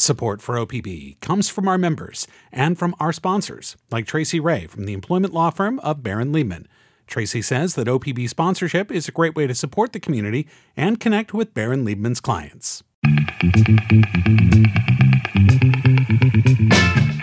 Support for OPB comes from our members and from our sponsors, like Tracy Ray from the employment law firm of Barran Liebman. Tracy says that OPB sponsorship is a great way to support the community and connect with Barran Liebman's clients.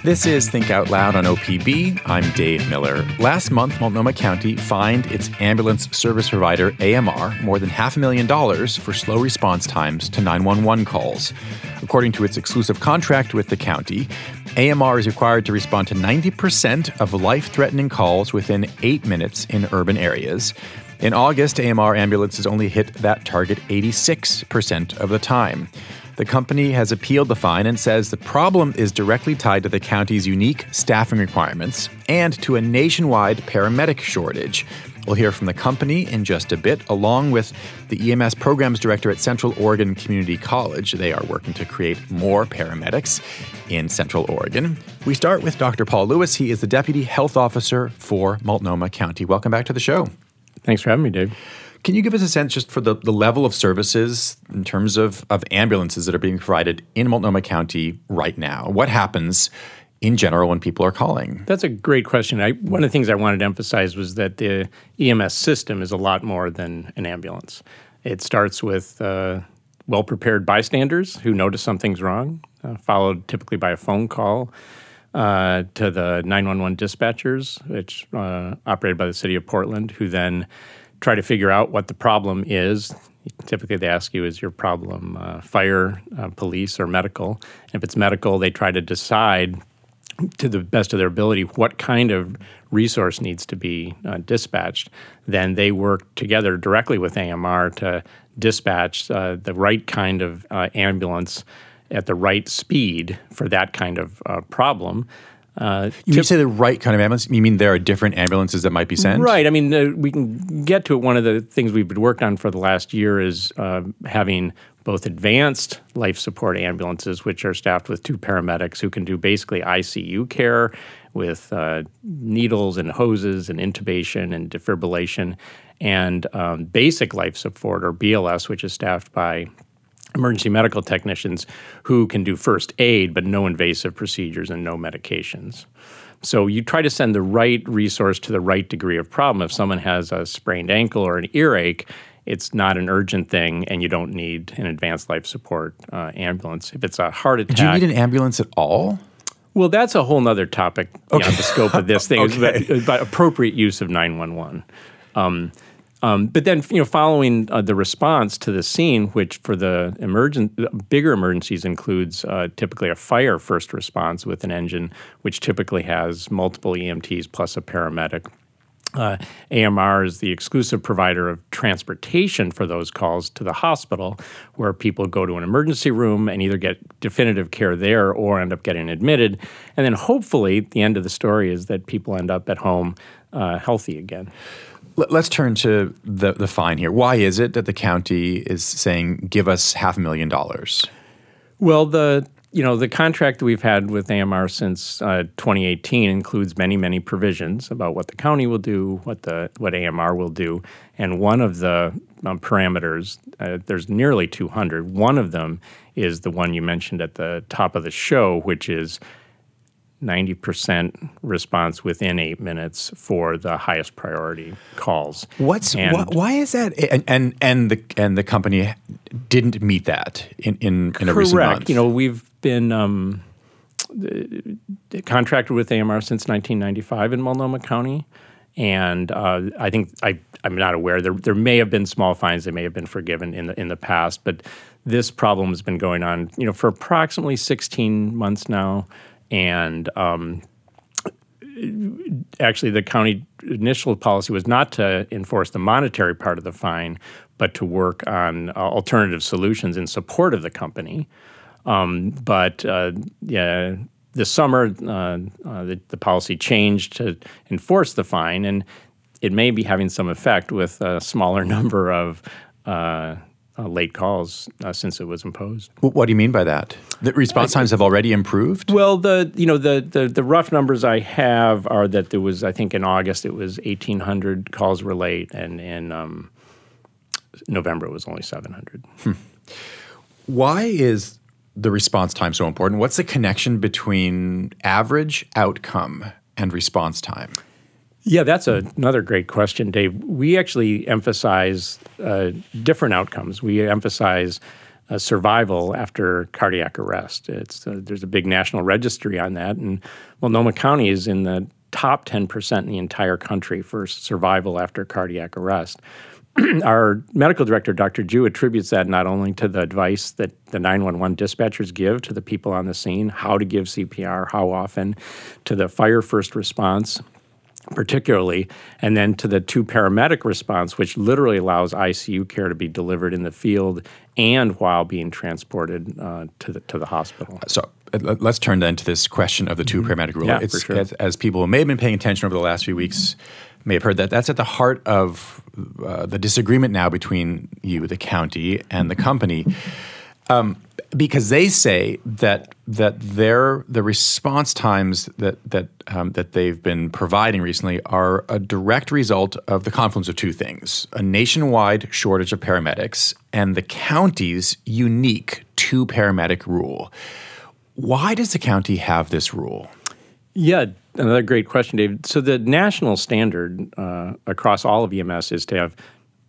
This is Think Out Loud on OPB. I'm Dave Miller. Last month, Multnomah County fined its ambulance service provider, AMR, more than half a million dollars for slow response times to 911 calls. According to its exclusive contract with the county, AMR is required to respond to 90% of life threatening calls within eight minutes in urban areas. In August, AMR ambulances only hit that target 86% of the time. The company has appealed the fine and says the problem is directly tied to the county's unique staffing requirements and to a nationwide paramedic shortage. We'll hear from the company in just a bit, along with the EMS programs director at Central Oregon Community College. They are working to create more paramedics in Central Oregon. We start with Dr. Paul Lewis. He is the deputy health officer for Multnomah County. Welcome back to the show. Thanks for having me, Dave. Can you give us a sense just for the, the level of services in terms of, of ambulances that are being provided in Multnomah County right now? What happens in general when people are calling? That's a great question. I, one of the things I wanted to emphasize was that the EMS system is a lot more than an ambulance. It starts with uh, well prepared bystanders who notice something's wrong, uh, followed typically by a phone call. Uh, to the 911 dispatchers, which uh, operated by the city of Portland, who then try to figure out what the problem is. Typically, they ask you, is your problem uh, fire, uh, police, or medical? And If it's medical, they try to decide to the best of their ability what kind of resource needs to be uh, dispatched. Then they work together directly with AMR to dispatch uh, the right kind of uh, ambulance at the right speed for that kind of uh, problem. Uh, you say the right kind of ambulance? You mean there are different ambulances that might be sent? Right. I mean, uh, we can get to it. One of the things we've been working on for the last year is uh, having both advanced life support ambulances, which are staffed with two paramedics who can do basically ICU care with uh, needles and hoses and intubation and defibrillation, and um, basic life support or BLS, which is staffed by emergency medical technicians who can do first aid but no invasive procedures and no medications. So you try to send the right resource to the right degree of problem. If someone has a sprained ankle or an earache, it's not an urgent thing, and you don't need an advanced life support uh, ambulance. If it's a heart attack, do you need an ambulance at all? Well, that's a whole other topic okay. beyond the scope of this thing. okay. but, but, appropriate use of nine one one. Um, um, but then, you know, following uh, the response to the scene, which for the emergent, bigger emergencies includes uh, typically a fire first response with an engine, which typically has multiple EMTs plus a paramedic. Uh, AMR is the exclusive provider of transportation for those calls to the hospital, where people go to an emergency room and either get definitive care there or end up getting admitted. And then hopefully, the end of the story is that people end up at home uh, healthy again. Let's turn to the, the fine here. Why is it that the county is saying, give us half a million dollars? Well, the you know the contract that we've had with AMR since uh, 2018 includes many many provisions about what the county will do, what the what AMR will do, and one of the um, parameters uh, there's nearly 200. One of them is the one you mentioned at the top of the show, which is 90% response within eight minutes for the highest priority calls. What's wh- why is that? And, and and the and the company didn't meet that in in, in a recent month. You know, we've been um, contracted with AMR since 1995 in Multnomah County, and uh, I think I I'm not aware there there may have been small fines that may have been forgiven in the in the past, but this problem has been going on you know for approximately 16 months now and um, actually the county initial policy was not to enforce the monetary part of the fine but to work on uh, alternative solutions in support of the company. Um, but uh, yeah this summer uh, uh the, the, policy changed to enforce the fine and it may be having some effect with a smaller number of uh, late calls uh, since it was imposed. What do you mean by that? The response times have already improved. Well, the you know the, the the rough numbers I have are that there was I think in August it was eighteen hundred calls were late, and in um, November it was only seven hundred. Hmm. Why is the response time so important? What's the connection between average outcome and response time? Yeah, that's a, another great question, Dave. We actually emphasize uh, different outcomes. We emphasize uh, survival after cardiac arrest. It's uh, there's a big national registry on that, and Multnomah County is in the top 10% in the entire country for survival after cardiac arrest. Our medical director, Dr. Jui, attributes that not only to the advice that the 911 dispatchers give to the people on the scene, how to give CPR, how often, to the fire first response, particularly, and then to the two paramedic response, which literally allows ICU care to be delivered in the field and while being transported uh, to the to the hospital. So uh, let's turn then to this question of the 2 mm-hmm. paramedic rule. Yeah, it's, for sure. as, as, people who may have been paying attention over the last few weeks may have heard that that's at the heart of uh, the disagreement now between you, the county, and the company. Um, because they say that that their the response times that that um, that they've been providing recently are a direct result of the confluence of two things: a nationwide shortage of paramedics and the county's unique two paramedic rule. Why does the county have this rule? Yeah, another great question, David. So the national standard uh, across all of EMS is to have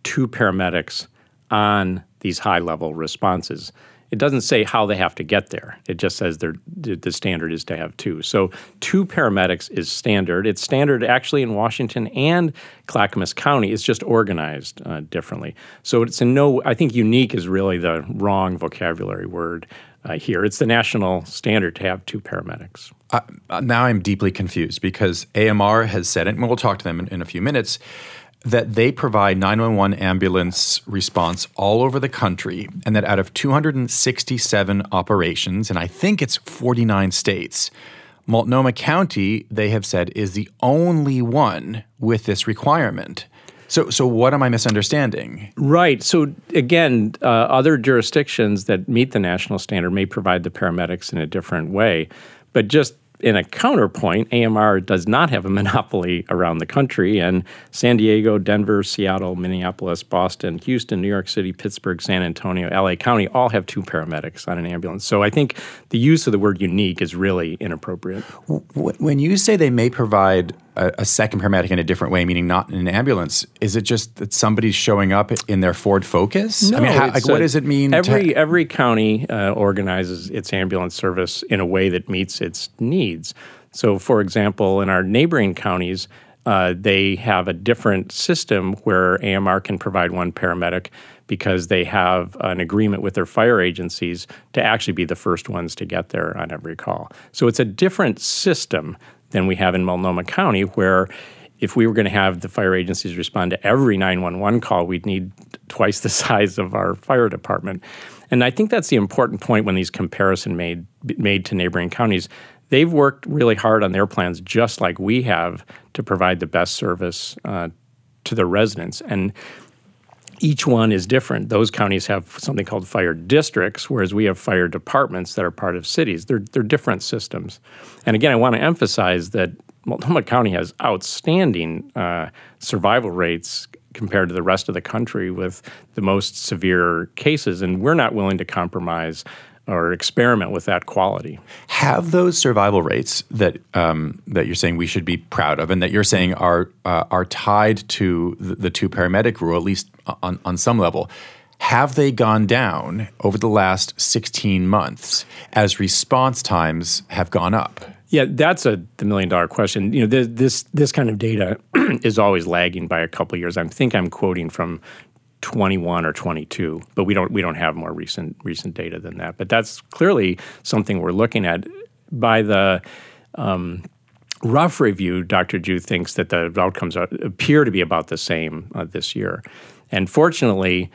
two paramedics on these high level responses. It doesn't say how they have to get there. It just says the standard is to have two. So two paramedics is standard. It's standard actually in Washington and Clackamas County. It's just organized uh, differently. So it's in no. I think unique is really the wrong vocabulary word. Uh, here. It's the national standard to have two paramedics. Uh, now I'm deeply confused because AMR has said, it, and we'll talk to them in, in a few minutes, that they provide 911 ambulance response all over the country, and that out of 267 operations, and I think it's 49 states, Multnomah County, they have said, is the only one with this requirement. So, so what am I misunderstanding? Right. So, again, uh, other jurisdictions that meet the national standard may provide the paramedics in a different way. But just in a counterpoint, AMR does not have a monopoly around the country, and San Diego, Denver, Seattle, Minneapolis, Boston, Houston, New York City, Pittsburgh, San Antonio, LA County all have two paramedics on an ambulance. So I think the use of the word unique is really inappropriate. When you say they may provide a, a, second paramedic in a different way, meaning not in an ambulance? Is it just that somebody's showing up in their Ford Focus? No, I mean, how, like, what does it mean? Every to- every county uh, organizes its ambulance service in a way that meets its needs. So, for example, in our neighboring counties, uh, they have a different system where AMR can provide one paramedic because they have an agreement with their fire agencies to actually be the first ones to get there on every call. So it's a different system than we have in Multnomah County, where if we were going to have the fire agencies respond to every 911 call, we'd need twice the size of our fire department. And I think that's the important point when these comparison made made to neighboring counties. They've worked really hard on their plans, just like we have, to provide the best service uh, to their residents. And each one is different. Those counties have something called fire districts, whereas we have fire departments that are part of cities. They're, they're different systems. And again, I want to emphasize that Multnomah County has outstanding uh, survival rates compared to the rest of the country with the most severe cases, and we're not willing to compromise or experiment with that quality. Have those survival rates that um, that you're saying we should be proud of, and that you're saying are uh, are tied to the, the, two paramedic rule, at least on on some level. Have they gone down over the last 16 months as response times have gone up? Yeah, that's a the million dollar question. You know, this this, this kind of data is always lagging by a couple years. I think I'm quoting from 21 or 22, but we don't we don't have more recent recent data than that. But that's clearly something we're looking at. By the um, rough review, Dr. Jui thinks that the outcomes are, appear to be about the same uh, this year, and fortunately,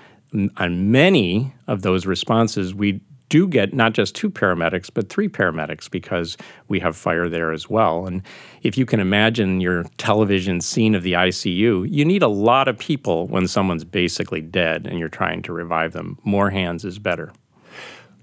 on many of those responses, we do get not just two paramedics, but three paramedics because we have fire there as well. And if you can imagine your television scene of the ICU, you need a lot of people when someone's basically dead and you're trying to revive them. More hands is better.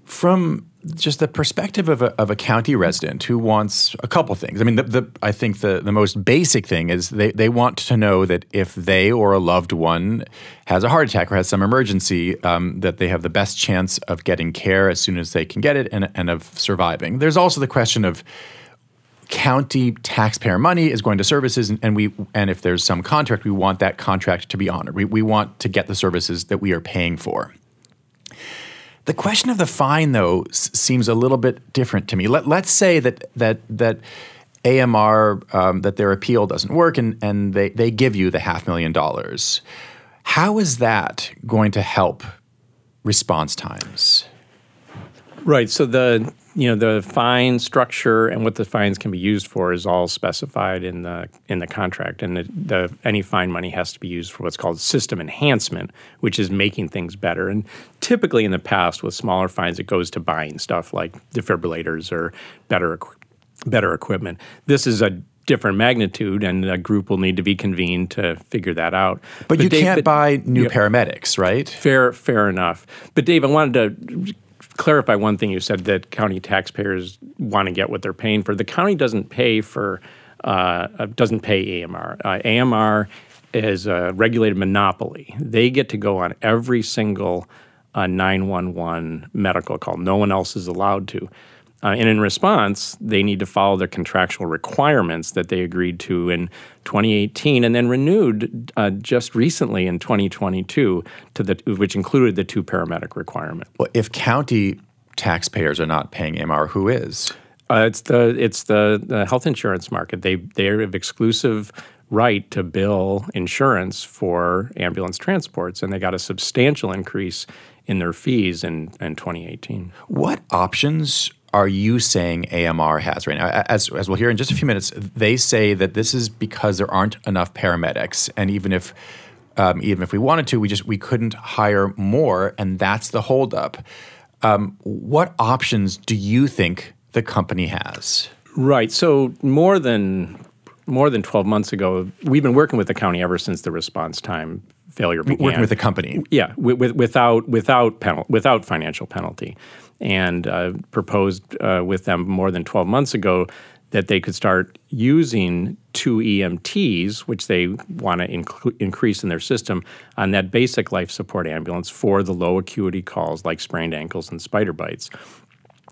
From just the perspective of a, of a county resident who wants a couple things. I mean, the, the, I think the, the most basic thing is they, they want to know that if they or a loved one has a heart attack or has some emergency, um, that they have the best chance of getting care as soon as they can get it and, and of surviving. There's also the question of county taxpayer money is going to services and, and, we and if there's some contract we want that contract to be honored we, we want to get the services that we are paying for the question of the fine, though, s- seems a little bit different to me. Let, let's say that that that AMR um, that their appeal doesn't work, and and they they give you the half million dollars. How is that going to help response times? Right. So the you know the fine structure and what the fines can be used for is all specified in the in the contract, and the, the any fine money has to be used for what's called system enhancement, which is making things better. And typically, in the past, with smaller fines, it goes to buying stuff like defibrillators or better better equipment. This is a different magnitude, and a group will need to be convened to figure that out. But, but you Dave, can't but, buy new paramedics, right? Fair, fair enough. But Dave, I wanted to clarify one thing you said that county taxpayers want to get what they're paying for. The county doesn't pay for uh, uh doesn't pay AMR. Uh, AMR is a regulated monopoly. They get to go on every single uh, 911 medical call. No one else is allowed to. Uh, and in response, they need to follow the contractual requirements that they agreed to in 2018 and then renewed uh, just recently in 2022, to the, which included the two paramedic requirement. Well, if county taxpayers are not paying AMR, who is? Uh, it's the it's the, the, health insurance market. They they have exclusive right to bill insurance for ambulance transports, and they got a substantial increase in their fees in, in 2018. What options are you saying AMR has right now? As, as we'll hear in just a few minutes, they say that this is because there aren't enough paramedics, and even if um, even if we wanted to, we just we couldn't hire more, and that's the holdup. Um, what options do you think the company has? Right. So more than more than 12 months ago, we've been working with the county ever since the response time failure began. Working with the company. Yeah, with, without without penal, without financial penalty and uh, proposed uh, with them more than 12 months ago that they could start using two EMTs, which they want to inc- increase in their system, on that basic life support ambulance for the low acuity calls like sprained ankles and spider bites.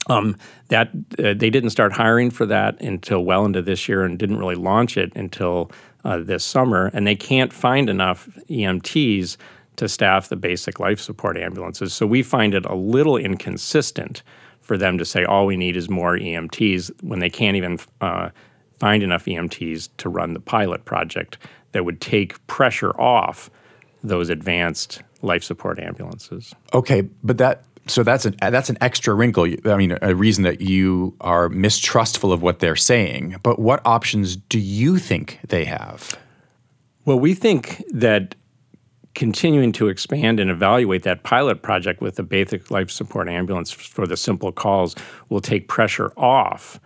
Um, that uh, they didn't start hiring for that until well into this year, and didn't really launch it until uh, this summer. And they can't find enough EMTs to staff the basic life support ambulances. So we find it a little inconsistent for them to say all we need is more EMTs when they can't even uh, find enough EMTs to run the pilot project that would take pressure off those advanced life support ambulances. Okay, but that so that's an that's an extra wrinkle. I mean, a reason that you are mistrustful of what they're saying. But what options do you think they have? Well, we think that continuing to expand and evaluate that pilot project with the basic life support ambulance for the simple calls will take pressure off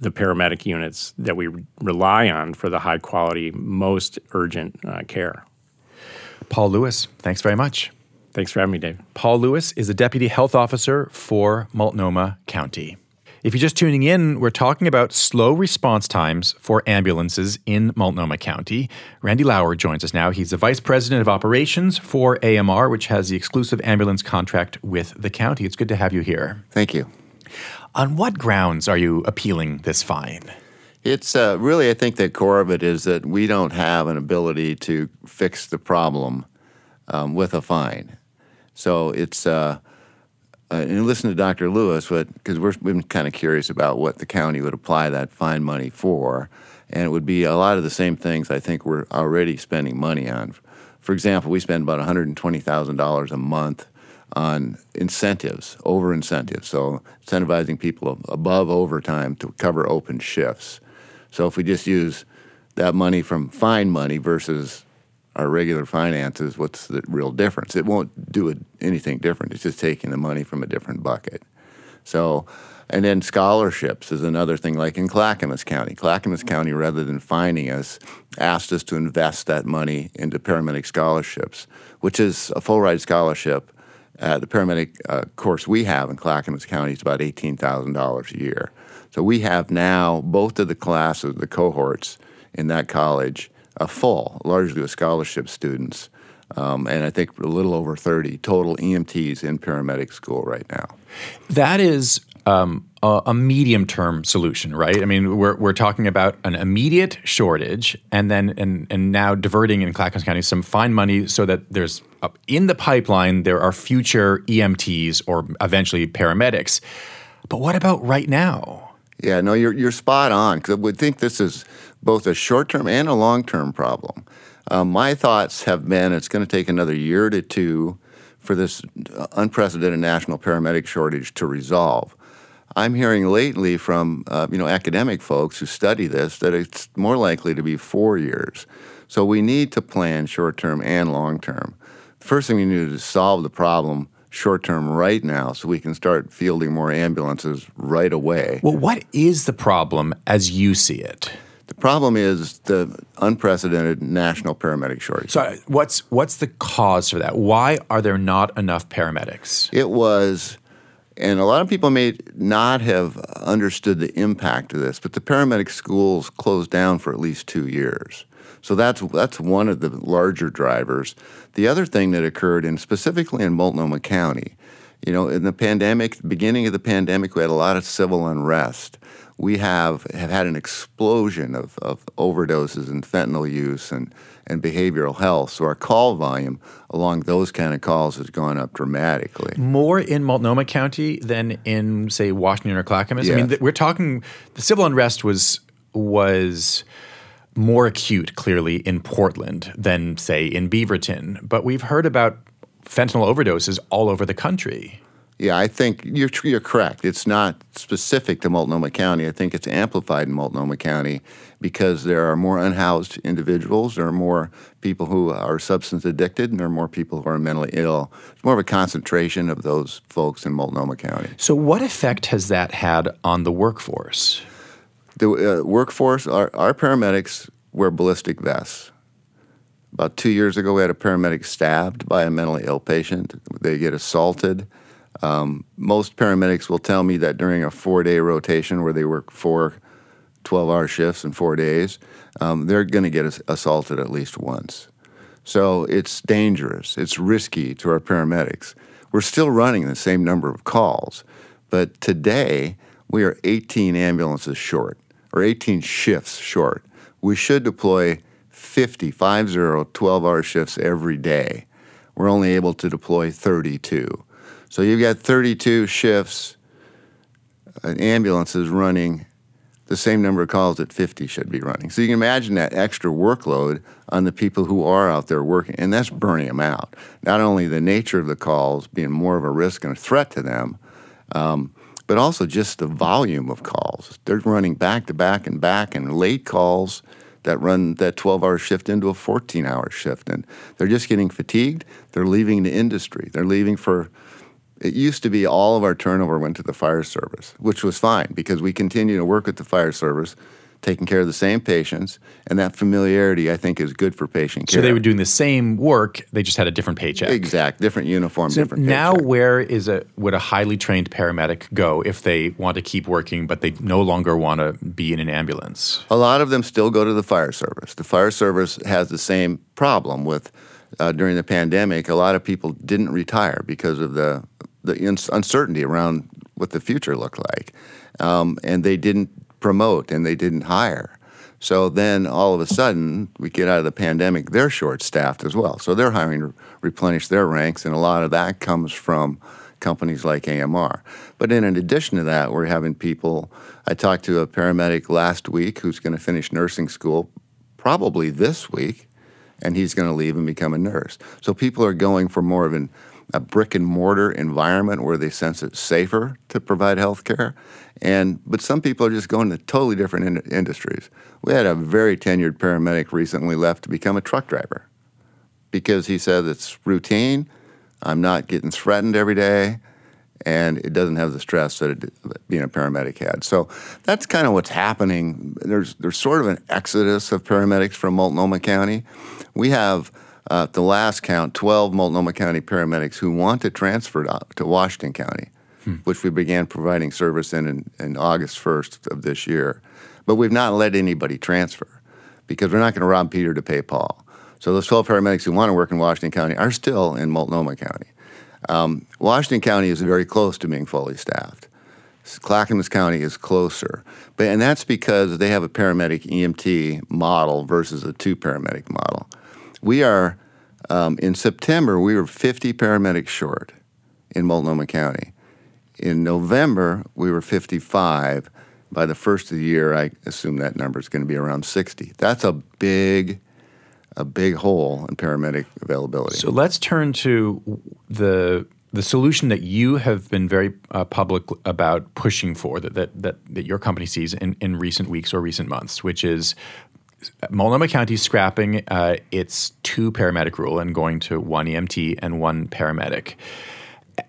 the paramedic units that we rely on for the high quality, most urgent uh, care. Paul Lewis, thanks very much. Thanks for having me, Dave. Paul Lewis is a deputy health officer for Multnomah County. If you're just tuning in, we're talking about slow response times for ambulances in Multnomah County. Randy Lauer joins us now. He's the Vice President of Operations for AMR, which has the exclusive ambulance contract with the county. It's good to have you here. Thank you. On what grounds are you appealing this fine? It's uh, really, I think the core of it is that we don't have an ability to fix the problem um, with a fine. So it's uh, uh, and listen to Dr. Lewis, because we've been kind of curious about what the county would apply that fine money for, and it would be a lot of the same things I think we're already spending money on. For example, we spend about $120,000 a month on incentives, over incentives, so incentivizing people above overtime to cover open shifts. So if we just use that money from fine money versus our regular finances, what's the real difference? It won't do it, anything different. It's just taking the money from a different bucket. So, and then scholarships is another thing, like in Clackamas County. Clackamas County, rather than fining us, asked us to invest that money into paramedic scholarships, which is a full ride scholarship Uh, the paramedic uh, course we have in Clackamas County is about $18,000 a year. So we have now both of the classes, the cohorts in that college, uh, full, largely with scholarship students. Um, and I think a little over 30 total EMTs in paramedic school right now. That is um, a, a medium term solution, right? I mean, we're, we're talking about an immediate shortage and then and, and now diverting in Clackamas County some fine money so that there's uh, in the pipeline there are future EMTs or eventually paramedics. But what about right now? Yeah, no, you're, you're spot on because we think this is both a short term and a long term problem. Um, my thoughts have been it's going to take another year to two for this unprecedented national paramedic shortage to resolve. I'm hearing lately from uh, you know academic folks who study this that it's more likely to be four years. So we need to plan short term and long term. The first thing we need to do is solve the problem short term right now so we can start fielding more ambulances right away. Well, what is the problem as you see it? The problem is the unprecedented national paramedic shortage. So, what's what's the cause for that? Why are there not enough paramedics? It was, and a lot of people may not have understood the impact of this, but the paramedic schools closed down for at least two years. So that's that's one of the larger drivers. The other thing that occurred, and specifically in Multnomah County, you know, in the pandemic, beginning of the pandemic, we had a lot of civil unrest we have, have had an explosion of, of overdoses and fentanyl use and, and behavioral health. So our call volume along those kind of calls has gone up dramatically. More in Multnomah County than in, say, Washington or Clackamas. Yes. I mean, th- we're talking the civil unrest was was more acute, clearly, in Portland than, say, in Beaverton. But we've heard about fentanyl overdoses all over the country. Yeah, I think you're you're correct. It's not specific to Multnomah County. I think it's amplified in Multnomah County because there are more unhoused individuals, there are more people who are substance addicted, and there are more people who are mentally ill. It's more of a concentration of those folks in Multnomah County. So, what effect has that had on the workforce? The uh, workforce, our, our paramedics wear ballistic vests. About two years ago, we had a paramedic stabbed by a mentally ill patient. They get assaulted um, most paramedics will tell me that during a four day rotation where they work four 12 hour shifts in four days, um, they're going to get assaulted at least once. So it's dangerous, it's risky to our paramedics. We're still running the same number of calls, but today we are 18 ambulances short, or 18 shifts short. We should deploy 50, 50, 12 hour shifts every day. We're only able to deploy 32. So you've got 32 shifts, an ambulance is running the same number of calls that 50 should be running. So you can imagine that extra workload on the people who are out there working, and that's burning them out. Not only the nature of the calls being more of a risk and a threat to them, um, but also just the volume of calls. They're running back to back and back, and late calls that run that 12 hour shift into a 14 hour shift. And they're just getting fatigued. They're leaving the industry. They're leaving for it used to be all of our turnover went to the fire service, which was fine because we continue to work with the fire service, taking care of the same patients, and that familiarity I think is good for patient care. So they were doing the same work, they just had a different paycheck. Exact, different uniform, so different. Now, paycheck. where is a would a highly trained paramedic go if they want to keep working, but they no longer want to be in an ambulance? A lot of them still go to the fire service. The fire service has the same problem with. Uh, during the pandemic, a lot of people didn't retire because of the the uncertainty around what the future looked like. Um, and they didn't promote and they didn't hire. So then all of a sudden, we get out of the pandemic, they're short staffed as well. So they're hiring to replenish their ranks, and a lot of that comes from companies like AMR. But in addition to that, we're having people. I talked to a paramedic last week who's going to finish nursing school probably this week, and he's going to leave and become a nurse. So people are going for more of an a brick and mortar environment where they sense it's safer to provide health care. And but some people are just going to totally different in- industries. We had a very tenured paramedic recently left to become a truck driver because he said it's routine. I'm not getting threatened every day, and it doesn't have the stress that it, being a paramedic had. So that's kind of what's happening. There's there's sort of an exodus of paramedics from Multnomah County. We have uh, the last count, 12 Multnomah County paramedics who want to transfer to, to Washington County, which we began providing service in, in in August 1st of this year. But we've not let anybody transfer because we're not going to rob Peter to pay Paul. So those 12 paramedics who want to work in Washington County are still in Multnomah County. Um, Washington County is very close to being fully staffed. Clackamas County is closer, but and that's because they have a paramedic EMT model versus a two paramedic model. We are um, in September we were 50 paramedics short in Multnomah County. In November we were 55. By the first of the year, I assume that number is going to be around 60. That's a big, a big hole in paramedic availability. So let's turn to the the solution that you have been very uh, public about pushing for that, that that that your company sees in, in recent weeks or recent months, which is Multnomah County scrapping uh, its two paramedic rule and going to one EMT and one paramedic.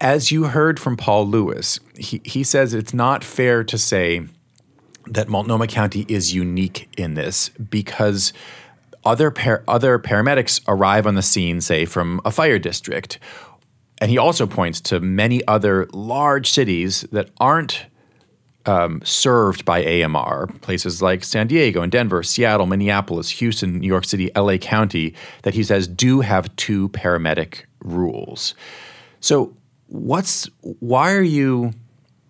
As you heard from Paul Lewis, he, he says it's not fair to say that Multnomah County is unique in this because other par- other paramedics arrive on the scene, say from a fire district, and he also points to many other large cities that aren't um, served by AMR, places like San Diego and Denver, Seattle, Minneapolis, Houston, New York City, LA County, that he says do have two paramedic rules. So, what's why are you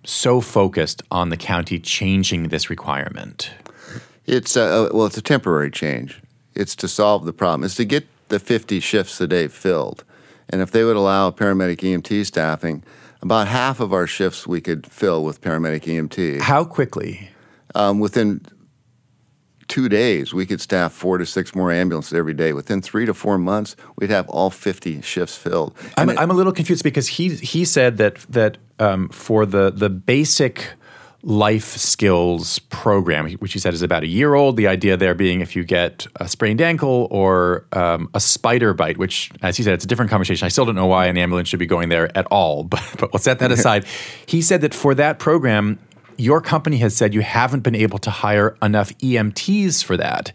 so focused on the county changing this requirement? It's uh, well, it's a temporary change. It's to solve the problem. It's to get the 50 shifts a day filled. And if they would allow paramedic EMT staffing, about half of our shifts we could fill with paramedic EMT. How quickly? Um, within two days, we could staff four to six more ambulances every day. Within three to four months, we'd have all 50 shifts filled. I'm, it- I'm a little confused because he he said that that um, for the the basic life skills program, which he said is about a year old. The idea there being if you get a sprained ankle or um, a spider bite, which, as he said, it's a different conversation. I still don't know why an ambulance should be going there at all, but, but we'll set that aside. he said that for that program, your company has said you haven't been able to hire enough EMTs for that.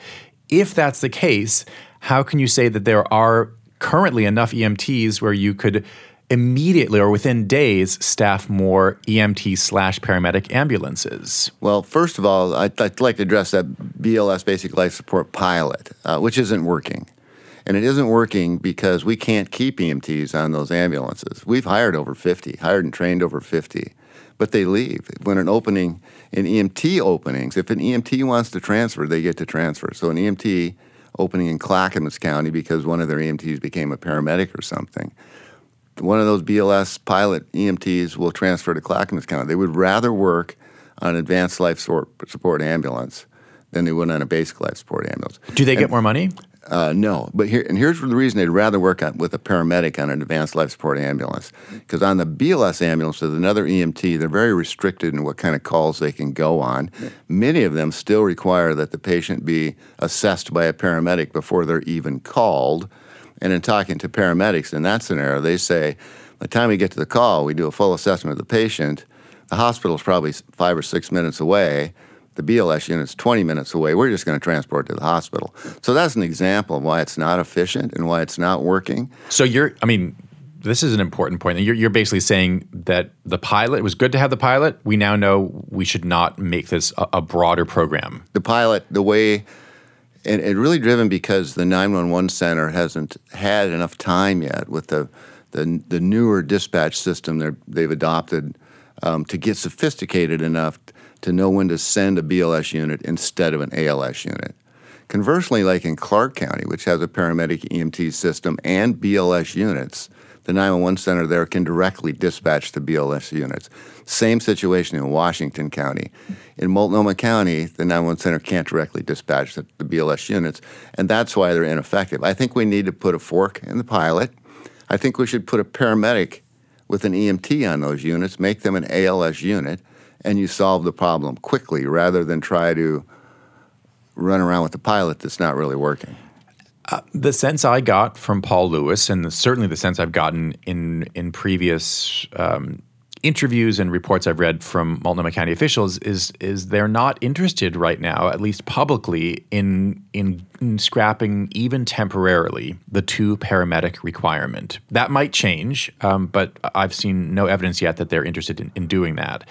If that's the case, how can you say that there are currently enough EMTs where you could immediately or within days staff more EMT slash paramedic ambulances? Well, first of all, I'd, I'd like to address that BLS basic life support pilot, uh, which isn't working. And it isn't working because we can't keep EMTs on those ambulances. We've hired over 50, hired and trained over 50, but they leave. When an opening, in EMT openings, if an EMT wants to transfer, they get to transfer. So an EMT opening in Clackamas County because one of their EMTs became a paramedic or something, one of those BLS pilot EMTs will transfer to Clackamas County. They would rather work on an advanced life support, support ambulance than they would on a basic life support ambulance. Do they get more money? Uh, no, but here and here's the reason they'd rather work on, with a paramedic on an advanced life support ambulance. Because on the BLS ambulance with another EMT, they're very restricted in what kind of calls they can go on. Many of them still require that the patient be assessed by a paramedic before they're even called. And in talking to paramedics in that scenario, they say, by the time we get to the call, we do a full assessment of the patient. The hospital's probably five or six minutes away. The BLS unit's 20 minutes away. We're just going to transport to the hospital. So that's an example of why it's not efficient and why it's not working. So you're, I mean, this is an important point. You're, you're basically saying that the pilot, it was good to have the pilot. We now know we should not make this a, a broader program. The pilot, the way, and, and really driven because the 911 center hasn't had enough time yet with the, the, the newer dispatch system they've adopted um, to get sophisticated enough to know when to send a BLS unit instead of an ALS unit. Conversely, like in Clark County, which has a paramedic EMT system and BLS units, the 911 center there can directly dispatch the BLS units. Same situation in Washington County. In Multnomah County, the 911 center can't directly dispatch the, the BLS units, and that's why they're ineffective. I think we need to put a fork in the pilot. I think we should put a paramedic with an EMT on those units, make them an ALS unit, and you solve the problem quickly rather than try to run around with a pilot that's not really working. The sense I got from Paul Lewis, and certainly the sense I've gotten in in previous um, interviews and reports I've read from Multnomah County officials is is they're not interested right now, at least publicly, in, in in scrapping even temporarily the two paramedic requirement. That might change, um, but I've seen no evidence yet that they're interested in, in doing that.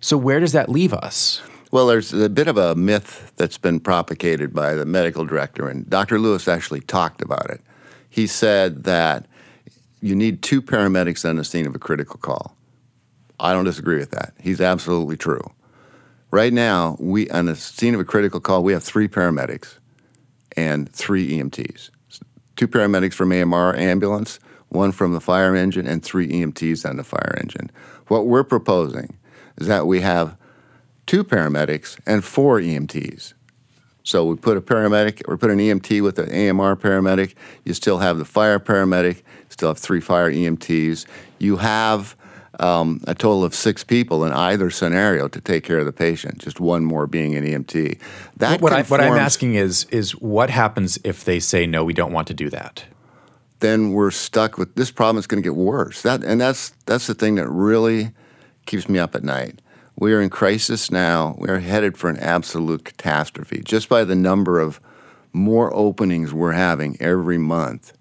So where does that leave us? Well, there's a bit of a myth that's been propagated by the medical director, and Dr. Lewis actually talked about it. He said that you need two paramedics on the scene of a critical call. I don't disagree with that. He's absolutely true. Right now, we on the scene of a critical call, we have three paramedics and three EMTs. Two paramedics from AMR ambulance, one from the fire engine, and three EMTs on the fire engine. What we're proposing that we have two paramedics and four EMTs. So we put a paramedic, or put an EMT with an AMR paramedic. You still have the fire paramedic. Still have three fire EMTs. You have um, a total of six people in either scenario to take care of the patient. Just one more being an EMT. That what, I, what I'm asking is is what happens if they say no, we don't want to do that. Then we're stuck with this problem. Is going to get worse. That and that's that's the thing that really keeps me up at night. We are in crisis now. We are headed for an absolute catastrophe just by the number of more openings we're having every month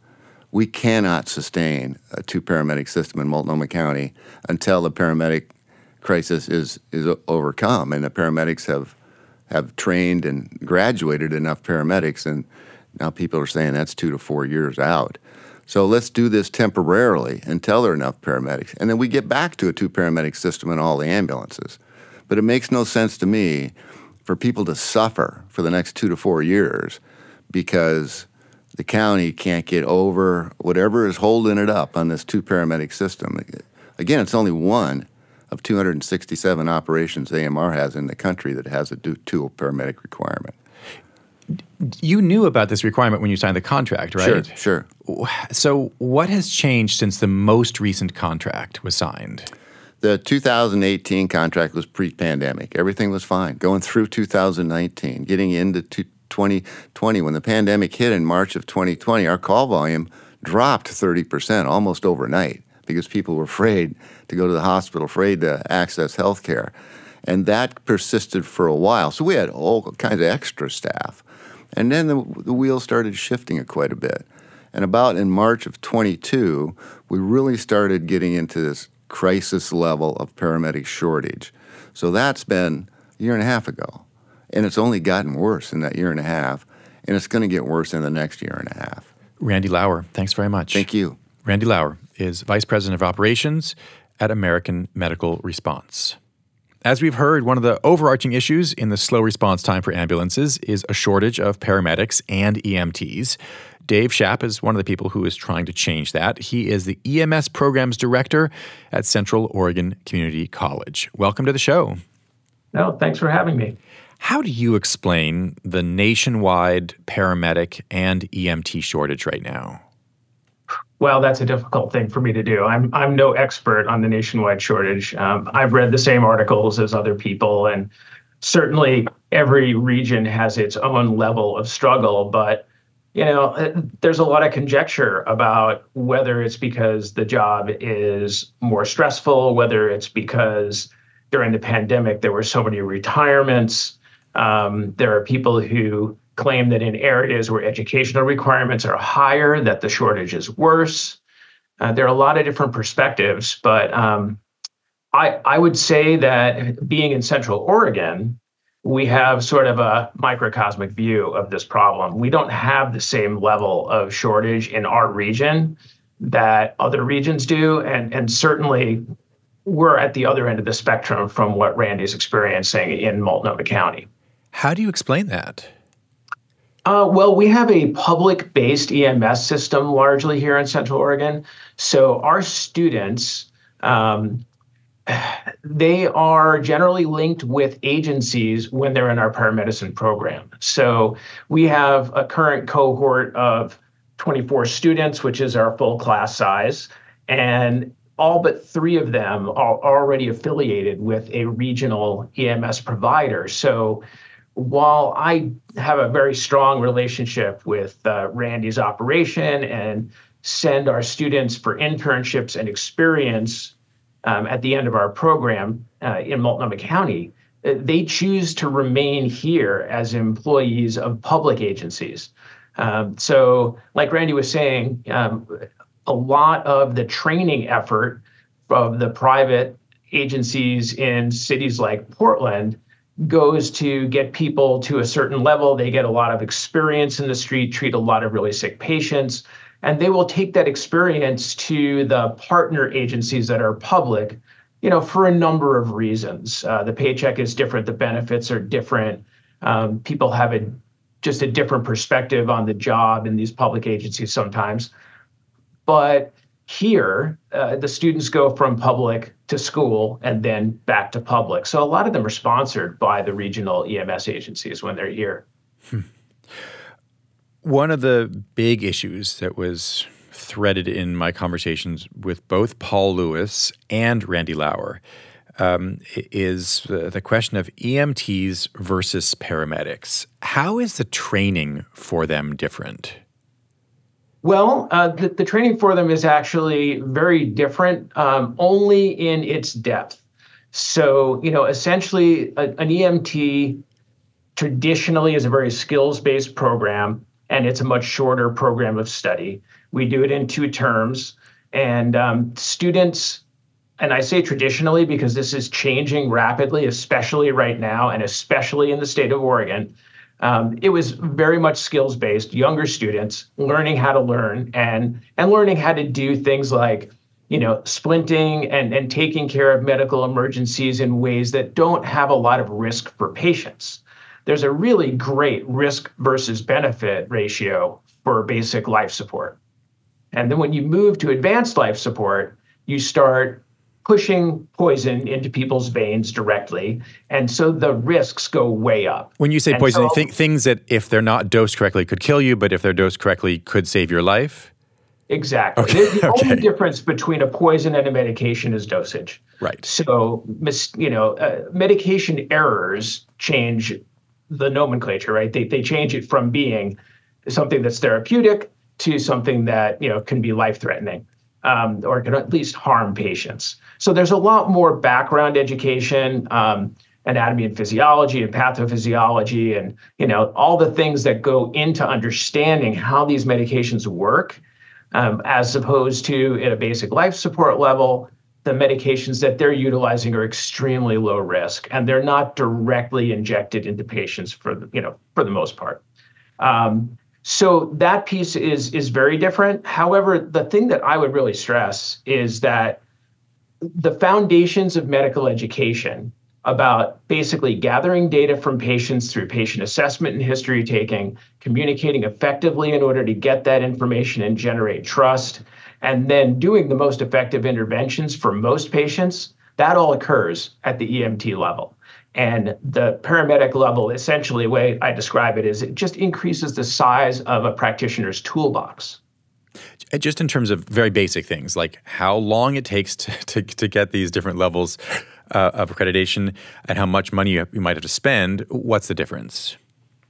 we cannot sustain a two paramedic system in Multnomah County until the paramedic crisis is is overcome and the paramedics have have trained and graduated enough paramedics and now people are saying that's 2 to 4 years out. So let's do this temporarily until there are enough paramedics and then we get back to a two paramedic system in all the ambulances. But it makes no sense to me for people to suffer for the next 2 to 4 years because the county can't get over whatever is holding it up on this two paramedic system. Again, it's only one of 267 operations AMR has in the country that has a two paramedic requirement. You knew about this requirement when you signed the contract, right? Sure, sure. So, what has changed since the most recent contract was signed? The 2018 contract was pre pandemic. Everything was fine. Going through 2019, getting into 2020, when the pandemic hit in March of 2020, our call volume dropped 30% almost overnight because people were afraid to go to the hospital, afraid to access health care. And that persisted for a while. So we had all kinds of extra staff. And then the, the wheels started shifting quite a bit. And about in March of 22, we really started getting into this crisis level of paramedic shortage. So that's been a year and a half ago. And it's only gotten worse in that year and a half, and it's going to get worse in the next year and a half. Randy Lauer, thanks very much. Thank you. Randy Lauer is Vice President of Operations at American Medical Response. As we've heard, one of the overarching issues in the slow response time for ambulances is a shortage of paramedics and EMTs. Dave Schaap is one of the people who is trying to change that. He is the EMS Programs Director at Central Oregon Community College. Welcome to the show. No, thanks for having me. How do you explain the nationwide paramedic and EMT shortage right now? Well, that's a difficult thing for me to do. I'm I'm no expert on the nationwide shortage. Um, I've read the same articles as other people, and certainly every region has its own level of struggle. But you know, uh, there's a lot of conjecture about whether it's because the job is more stressful, whether it's because during the pandemic there were so many retirements, um, there are people who claim that in areas where educational requirements are higher, that the shortage is worse. Uh, there are a lot of different perspectives, but um, I, I would say that being in Central Oregon, we have sort of a microcosmic view of this problem. We don't have the same level of shortage in our region that other regions do, and and certainly we're at the other end of the spectrum from what Randy's experiencing in Multnomah County. How do you explain that? Uh, well, we have a public based EMS system largely here in Central Oregon. So our students, um, they are generally linked with agencies when they're in our paramedicine program. So we have a current cohort of 24 students, which is our full class size. And all but three of them are already affiliated with a regional EMS provider. So while I have a very strong relationship with uh, Randy's operation and send our students for internships and experience um, at the end of our program uh, in Multnomah County, uh, they choose to remain here as employees of public agencies. Um, so, like Randy was saying, um, a lot of the training effort of the private agencies in cities like Portland goes to get people to a certain level. They get a lot of experience in the street, treat a lot of really sick patients, and they will take that experience to the partner agencies that are public, you know, for a number of reasons. Uh, the paycheck is different, the benefits are different. Um, people have a just a different perspective on the job in these public agencies sometimes. But here, uh, the students go from public to school and then back to public. So a lot of them are sponsored by the regional EMS agencies when they're here. Hmm. One of the big issues that was threaded in my conversations with both Paul Lewis and Randy Lauer um, is the question of EMTs versus paramedics. How is the training for them different? Well, uh, the, the, training for them is actually very different, um, only in its depth. So, you know, essentially, a, an EMT traditionally is a very skills based program, and it's a much shorter program of study. We do it in two terms, and um, students, and I say traditionally because this is changing rapidly, especially right now, and especially in the state of Oregon. Um, it was very much skills based, younger students learning how to learn and and learning how to do things like you know splinting and and taking care of medical emergencies in ways that don't have a lot of risk for patients. There's a really great risk versus benefit ratio for basic life support. And then when you move to advanced life support, you start pushing poison into people's veins directly. And so the risks go way up. When you say and poison, so, th- things that if they're not dosed correctly could kill you, but if they're dosed correctly could save your life? Exactly. Okay. The, the okay. only difference between a poison and a medication is dosage. Right. So, you know, uh, medication errors change the nomenclature, right? They, they change it from being something that's therapeutic to something that, you know, can be life threatening um, or can at least harm patients. So there's a lot more background education, um, anatomy and physiology and pathophysiology, and you know all the things that go into understanding how these medications work, um, as opposed to at a basic life support level. The medications that they're utilizing are extremely low risk, and they're not directly injected into patients for the, you know for the most part. Um, so that piece is is very different. However, the thing that I would really stress is that the foundations of medical education about basically gathering data from patients through patient assessment and history taking, communicating effectively in order to get that information and generate trust, and then doing the most effective interventions for most patients, that all occurs at the EMT level. And the paramedic level, essentially, the way I describe it is it just increases the size of a practitioner's toolbox. Uh, just in terms of very basic things, like how long it takes to, to, to get these different levels uh, of accreditation and how much money you, you might have to spend, what's the difference?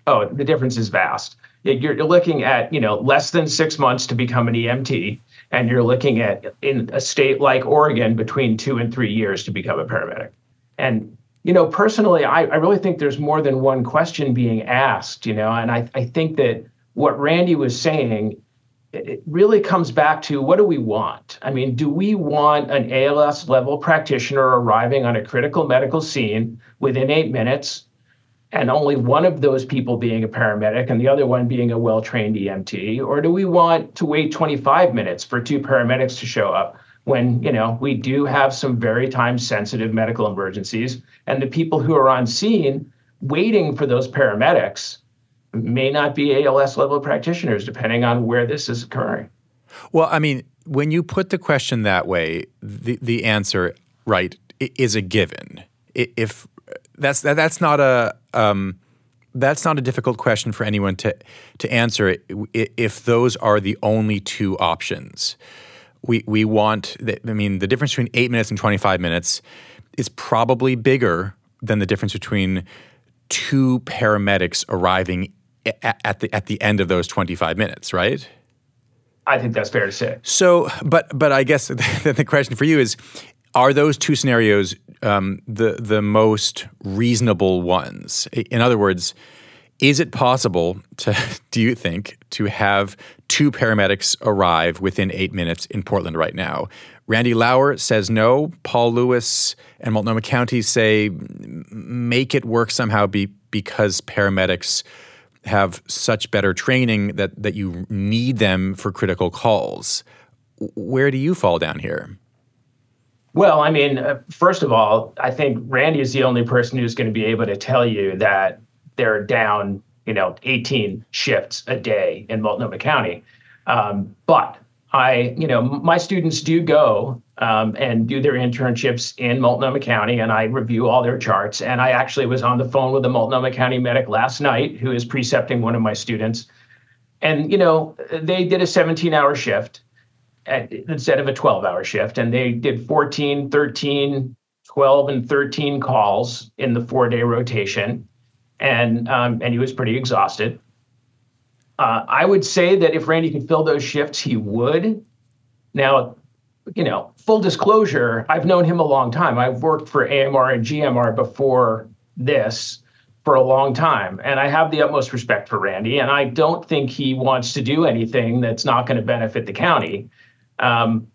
Oh, the difference is vast. You're, looking at you know less than six months to become an EMT, and you're looking at in a state like Oregon between two and three years to become a paramedic. And you know, personally, I, I really think there's more than one question being asked, you know, and I, I think that what Randy was saying it really comes back to what do we want? I mean, do we want an ALS level practitioner arriving on a critical medical scene within eight minutes and only one of those people being a paramedic and the other one being a well trained EMT? Or do we want to wait 25 minutes for two paramedics to show up when, you know, we do have some very time sensitive medical emergencies and the people who are on scene waiting for those paramedics may not be ALS level practitioners, depending on where this is occurring. Well, I mean, when you put the question that way, the, the answer, right, is a given. If that's that, that's not a um, that's not a difficult question for anyone to to answer if those are the only two options. We we want I mean the difference between 8 minutes and 25 minutes is probably bigger than the difference between two paramedics arriving at the at the end of those 25 minutes, right? I think that's fair to say. So, but but I guess the, the question for you is are those two scenarios um, the the most reasonable ones? In other words, is it possible to do you think to have two paramedics arrive within eight minutes in Portland right now? Randy Lauer says no. Paul Lewis and Multnomah County say make it work somehow be, because paramedics have such better training that that you need them for critical calls. Where do you fall down here? Well, I mean, uh, first of all, I think Randy is the only person who's going to be able to tell you that they're down, you know, 18 shifts a day in Multnomah County. Um, but I, you know, my students do go um, and do their internships in Multnomah County, and I review all their charts. And I actually was on the phone with a Multnomah County medic last night who is precepting one of my students. And, you know, they did a 17 hour shift at, instead of a 12 hour shift, and they did 14, 13, 12, and 13 calls in the four day rotation. And, um, and he was pretty exhausted. Uh, I would say that if Randy could fill those shifts, he would. Now, you know, full disclosure, I've known him a long time. I've worked for AMR and GMR before this for a long time. And I have the utmost respect for Randy. And I don't think he wants to do anything that's not going to benefit the county. Um,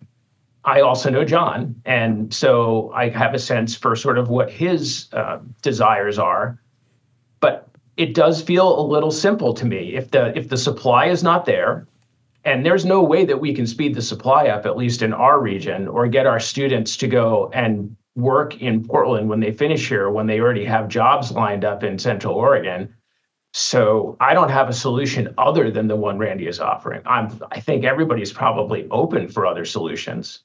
I also know John. And so I have a sense for sort of what his uh, desires are. But it does feel a little simple to me. If the if the supply is not there, and there's no way that we can speed the supply up, at least in our region, or get our students to go and work in Portland when they finish here, when they already have jobs lined up in Central Oregon. So I don't have a solution other than the one Randy is offering. I'm I think everybody's probably open for other solutions.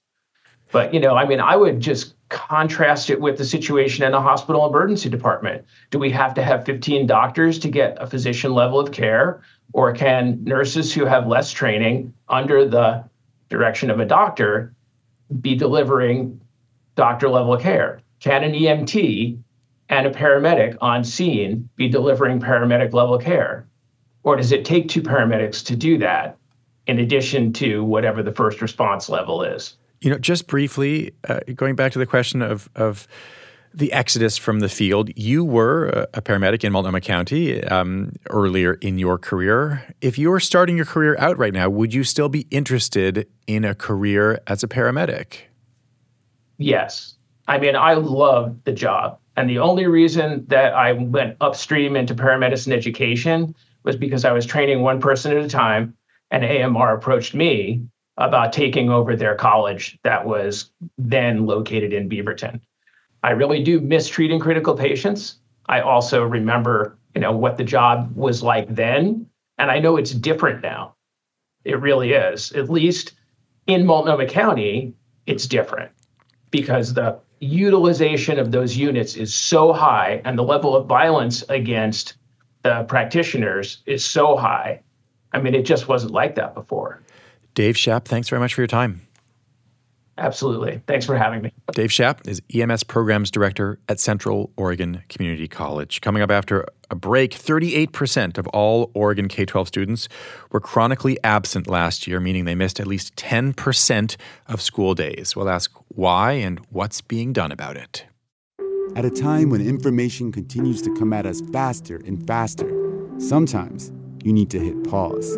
But you know, I mean, I would just contrast it with the situation in a hospital emergency department. Do we have to have 15 doctors to get a physician level of care? Or can nurses who have less training under the direction of a doctor be delivering doctor level care? Can an EMT and a paramedic on scene be delivering paramedic level care? Or does it take two paramedics to do that in addition to whatever the first response level is? You know, just briefly, uh, going back to the question of of the exodus from the field, you were a paramedic in Multnomah County um, earlier in your career. If you were starting your career out right now, would you still be interested in a career as a paramedic? Yes. I mean, I love the job. And the only reason that I went upstream into paramedicine education was because I was training one person at a time, and AMR approached me about taking over their college that was then located in Beaverton. I really do miss treating critical patients. I also remember, you know, what the job was like then, and I know it's different now. It really is. At least in Multnomah County, it's different because the utilization of those units is so high and the level of violence against the practitioners is so high. I mean, it just wasn't like that before. Dave Schaap, thanks very much for your time. Absolutely. Thanks for having me. Dave Schaap is EMS Programs Director at Central Oregon Community College. Coming up after a break, 38% of all Oregon K 12 students were chronically absent last year, meaning they missed at least 10% of school days. We'll ask why and what's being done about it. At a time when information continues to come at us faster and faster, sometimes you need to hit pause